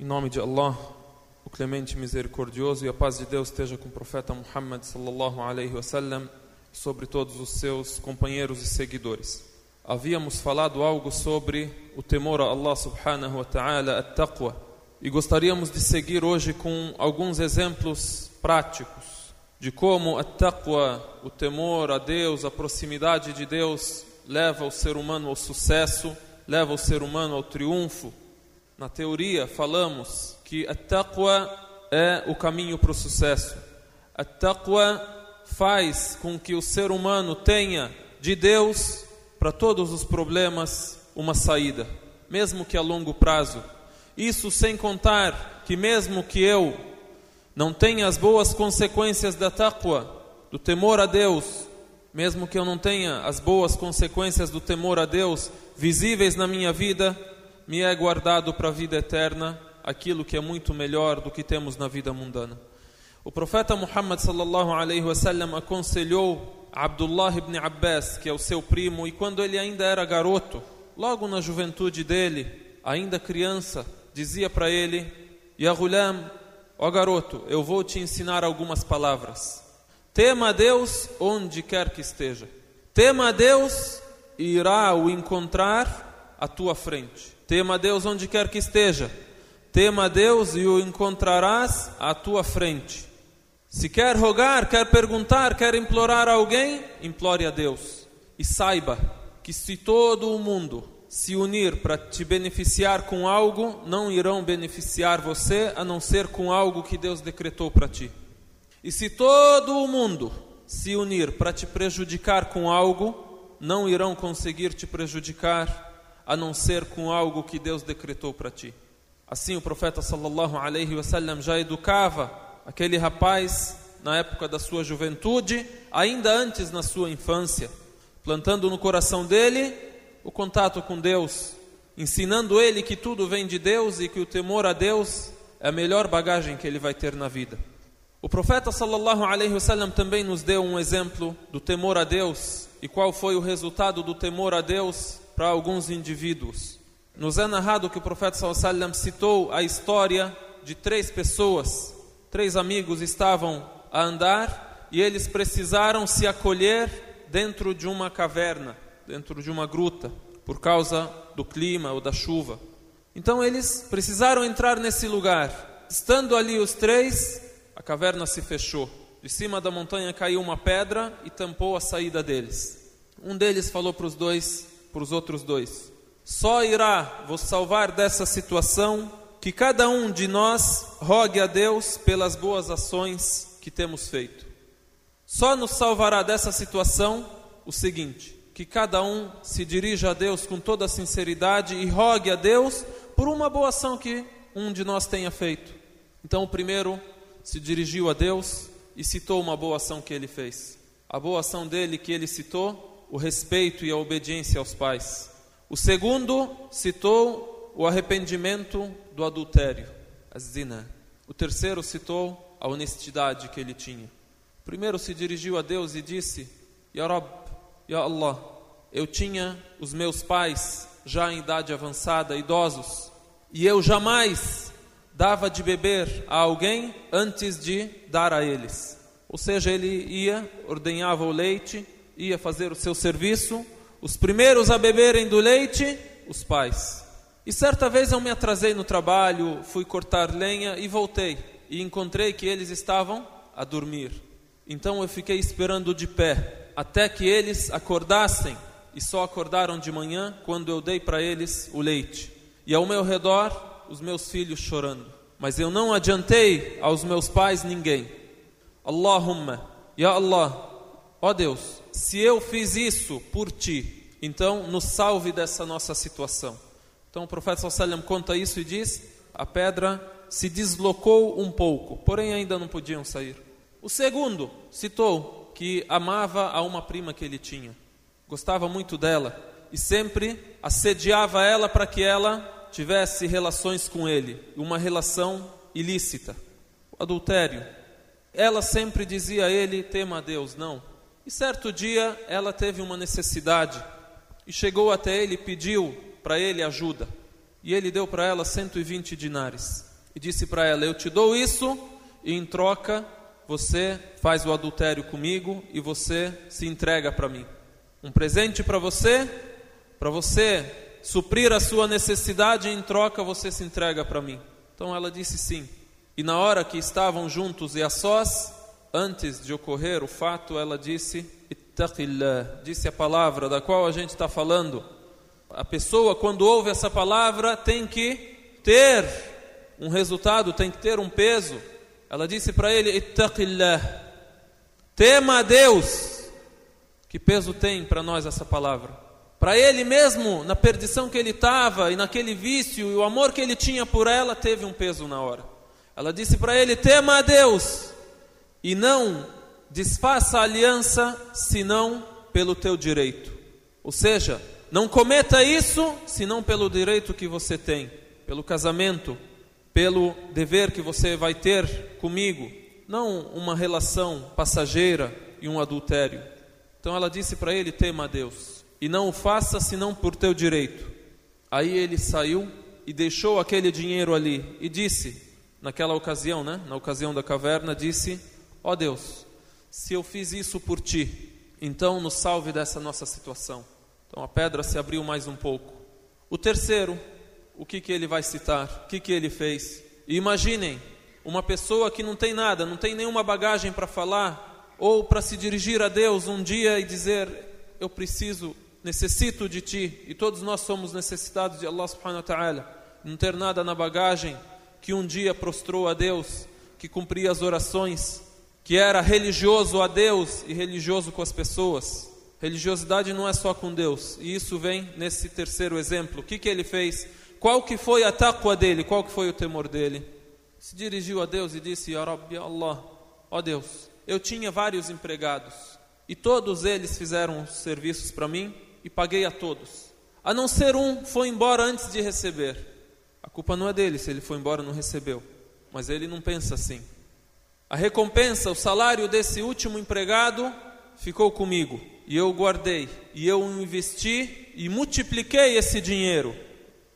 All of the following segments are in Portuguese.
Em nome de Allah, o clemente misericordioso, e a paz de Deus esteja com o profeta Muhammad sallallahu alaihi wasallam, sobre todos os seus companheiros e seguidores. Havíamos falado algo sobre o temor a Allah subhanahu wa ta'ala, at-taqwa, e gostaríamos de seguir hoje com alguns exemplos práticos de como a taqwa, o temor a Deus, a proximidade de Deus leva o ser humano ao sucesso, leva o ser humano ao triunfo. Na teoria falamos que a taqwa é o caminho para o sucesso. A taqwa faz com que o ser humano tenha de Deus para todos os problemas uma saída, mesmo que a longo prazo. Isso sem contar que mesmo que eu não tenha as boas consequências da taqwa, do temor a Deus, mesmo que eu não tenha as boas consequências do temor a Deus visíveis na minha vida, me é guardado para a vida eterna aquilo que é muito melhor do que temos na vida mundana. O profeta Muhammad sallallahu alaihi wasallam aconselhou Abdullah ibn Abbas, que é o seu primo, e quando ele ainda era garoto, logo na juventude dele, ainda criança, dizia para ele: Ya Ghulam, ó garoto, eu vou te ensinar algumas palavras. Tema a Deus onde quer que esteja. Tema a Deus e irá o encontrar à tua frente. Tema a Deus onde quer que esteja. Tema a Deus e o encontrarás à tua frente. Se quer rogar, quer perguntar, quer implorar a alguém, implore a Deus. E saiba que se todo o mundo se unir para te beneficiar com algo, não irão beneficiar você a não ser com algo que Deus decretou para ti. E se todo o mundo se unir para te prejudicar com algo, não irão conseguir te prejudicar a não ser com algo que Deus decretou para ti. Assim o profeta sallallahu alaihi wasallam já educava aquele rapaz na época da sua juventude, ainda antes na sua infância, plantando no coração dele o contato com Deus, ensinando ele que tudo vem de Deus e que o temor a Deus é a melhor bagagem que ele vai ter na vida. O profeta sallallahu alaihi wasallam também nos deu um exemplo do temor a Deus e qual foi o resultado do temor a Deus para alguns indivíduos. Nos é narrado que o profeta sallallahu citou a história de três pessoas, três amigos estavam a andar e eles precisaram se acolher dentro de uma caverna, dentro de uma gruta, por causa do clima ou da chuva. Então eles precisaram entrar nesse lugar. Estando ali os três, a caverna se fechou. De cima da montanha caiu uma pedra e tampou a saída deles. Um deles falou para os dois, para os outros dois: Só irá vos salvar dessa situação que cada um de nós rogue a Deus pelas boas ações que temos feito. Só nos salvará dessa situação o seguinte: que cada um se dirija a Deus com toda a sinceridade e rogue a Deus por uma boa ação que um de nós tenha feito. Então, o primeiro se dirigiu a Deus e citou uma boa ação que ele fez. A boa ação dele que ele citou, o respeito e a obediência aos pais. O segundo citou o arrependimento do adultério, a zina. O terceiro citou a honestidade que ele tinha. O primeiro se dirigiu a Deus e disse: Ya Rab, Ya Allah, eu tinha os meus pais já em idade avançada, idosos, e eu jamais dava de beber a alguém antes de dar a eles. Ou seja, ele ia, ordenhava o leite, ia fazer o seu serviço, os primeiros a beberem do leite, os pais. E certa vez eu me atrasei no trabalho, fui cortar lenha e voltei. E encontrei que eles estavam a dormir. Então eu fiquei esperando de pé, até que eles acordassem. E só acordaram de manhã quando eu dei para eles o leite. E ao meu redor os meus filhos chorando. Mas eu não adiantei aos meus pais ninguém. Allahumma, Ya Allah, ó Deus, se eu fiz isso por ti, então nos salve dessa nossa situação. Então o profeta sallam conta isso e diz: a pedra se deslocou um pouco, porém ainda não podiam sair. O segundo citou que amava a uma prima que ele tinha, gostava muito dela e sempre assediava ela para que ela tivesse relações com ele, uma relação ilícita, adultério. Ela sempre dizia a ele: tema a Deus, não. E certo dia ela teve uma necessidade e chegou até ele e pediu para ele ajuda. e ele deu para ela 120 dinares. E disse para ela: Eu te dou isso, e em troca você faz o adultério comigo e você se entrega para mim. Um presente para você, para você suprir a sua necessidade, e em troca você se entrega para mim. Então ela disse sim. E na hora que estavam juntos e a sós, antes de ocorrer o fato, ela disse: Ittaqillah, disse a palavra da qual a gente está falando a pessoa, quando ouve essa palavra, tem que ter um resultado, tem que ter um peso. Ela disse para ele: Ittaqillah, tema a Deus. Que peso tem para nós essa palavra? Para ele mesmo, na perdição que ele estava e naquele vício e o amor que ele tinha por ela, teve um peso na hora. Ela disse para ele: tema a Deus e não desfaça a aliança senão pelo teu direito. Ou seja, não cometa isso senão pelo direito que você tem, pelo casamento, pelo dever que você vai ter comigo, não uma relação passageira e um adultério. Então ela disse para ele: tema a Deus e não o faça senão por teu direito. Aí ele saiu e deixou aquele dinheiro ali e disse, naquela ocasião, né, na ocasião da caverna, disse: Ó oh Deus, se eu fiz isso por ti, então nos salve dessa nossa situação. Então a pedra se abriu mais um pouco. O terceiro, o que, que ele vai citar? O que, que ele fez? E imaginem, uma pessoa que não tem nada, não tem nenhuma bagagem para falar, ou para se dirigir a Deus um dia e dizer: Eu preciso, necessito de ti, e todos nós somos necessitados de Allah subhanahu wa ta'ala, não ter nada na bagagem, que um dia prostrou a Deus, que cumpria as orações, que era religioso a Deus e religioso com as pessoas. Religiosidade não é só com Deus. E isso vem nesse terceiro exemplo. O que, que ele fez? Qual que foi a taqwa dele? Qual que foi o temor dele? Se dirigiu a Deus e disse: Ya Rabbi Allah, ó Deus, eu tinha vários empregados e todos eles fizeram serviços para mim e paguei a todos. A não ser um foi embora antes de receber. A culpa não é dele se ele foi embora e não recebeu. Mas ele não pensa assim. A recompensa, o salário desse último empregado ficou comigo e eu guardei, e eu investi e multipliquei esse dinheiro.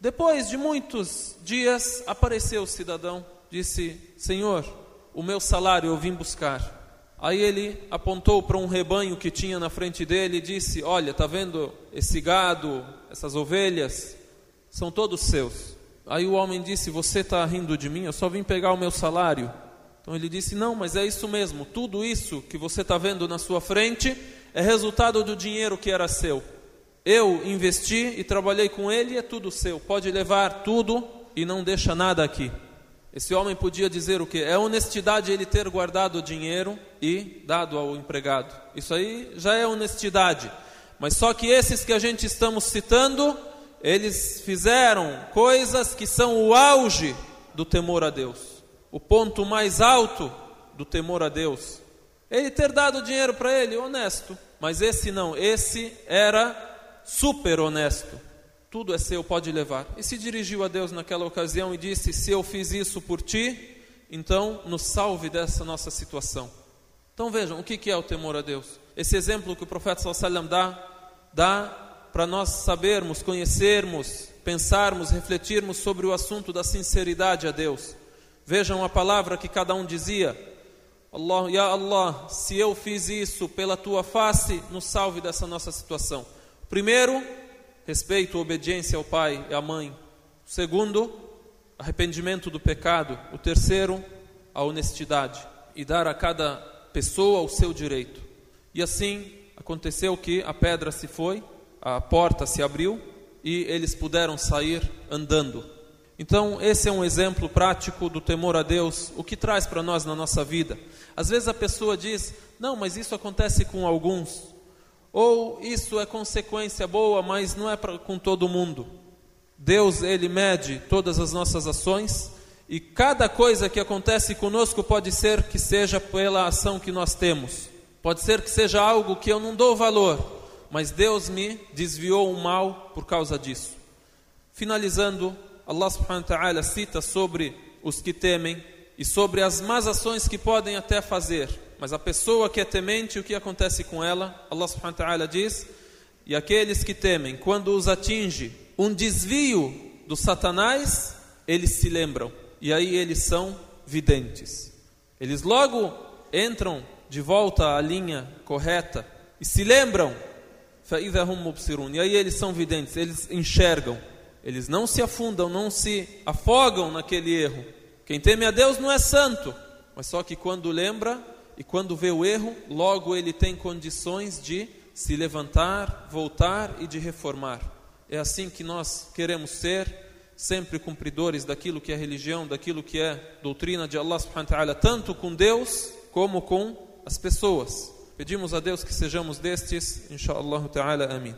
Depois de muitos dias, apareceu o cidadão, disse: Senhor, o meu salário eu vim buscar. Aí ele apontou para um rebanho que tinha na frente dele e disse: Olha, tá vendo esse gado, essas ovelhas? São todos seus. Aí o homem disse: Você está rindo de mim? Eu só vim pegar o meu salário. Então ele disse: Não, mas é isso mesmo. Tudo isso que você está vendo na sua frente é resultado do dinheiro que era seu. Eu investi e trabalhei com ele e é tudo seu. Pode levar tudo e não deixa nada aqui. Esse homem podia dizer o que? É honestidade ele ter guardado o dinheiro e dado ao empregado. Isso aí já é honestidade. Mas só que esses que a gente estamos citando, eles fizeram coisas que são o auge do temor a Deus. O ponto mais alto do temor a Deus. Ele ter dado dinheiro para ele, honesto. Mas esse não, esse era super honesto. Tudo é seu, pode levar. E se dirigiu a Deus naquela ocasião e disse: Se eu fiz isso por ti, então nos salve dessa nossa situação. Então vejam, o que é o temor a Deus? Esse exemplo que o profeta sallam dá, dá para nós sabermos, conhecermos, pensarmos, refletirmos sobre o assunto da sinceridade a Deus. Vejam a palavra que cada um dizia: Allah, Ya Allah, se eu fiz isso pela tua face, nos salve dessa nossa situação. Primeiro, respeito, obediência ao pai e à mãe. Segundo, arrependimento do pecado. O terceiro, a honestidade e dar a cada pessoa o seu direito. E assim aconteceu que a pedra se foi, a porta se abriu e eles puderam sair andando. Então, esse é um exemplo prático do temor a Deus, o que traz para nós na nossa vida. Às vezes a pessoa diz: não, mas isso acontece com alguns. Ou isso é consequência boa, mas não é pra, com todo mundo. Deus, Ele mede todas as nossas ações e cada coisa que acontece conosco pode ser que seja pela ação que nós temos. Pode ser que seja algo que eu não dou valor, mas Deus me desviou o mal por causa disso. Finalizando, Allah subhanahu wa ta'ala cita sobre os que temem e sobre as más ações que podem até fazer. Mas a pessoa que é temente, o que acontece com ela? Allah subhanahu wa ta'ala diz: E aqueles que temem, quando os atinge um desvio do Satanás, eles se lembram. E aí eles são videntes. Eles logo entram de volta à linha correta e se lembram. E aí eles são videntes, eles enxergam. Eles não se afundam, não se afogam naquele erro. Quem teme a Deus não é santo, mas só que quando lembra e quando vê o erro, logo ele tem condições de se levantar, voltar e de reformar. É assim que nós queremos ser, sempre cumpridores daquilo que é religião, daquilo que é doutrina de Allah subhanahu wa ta'ala, tanto com Deus como com as pessoas. Pedimos a Deus que sejamos destes, inshallah ta'ala, amin.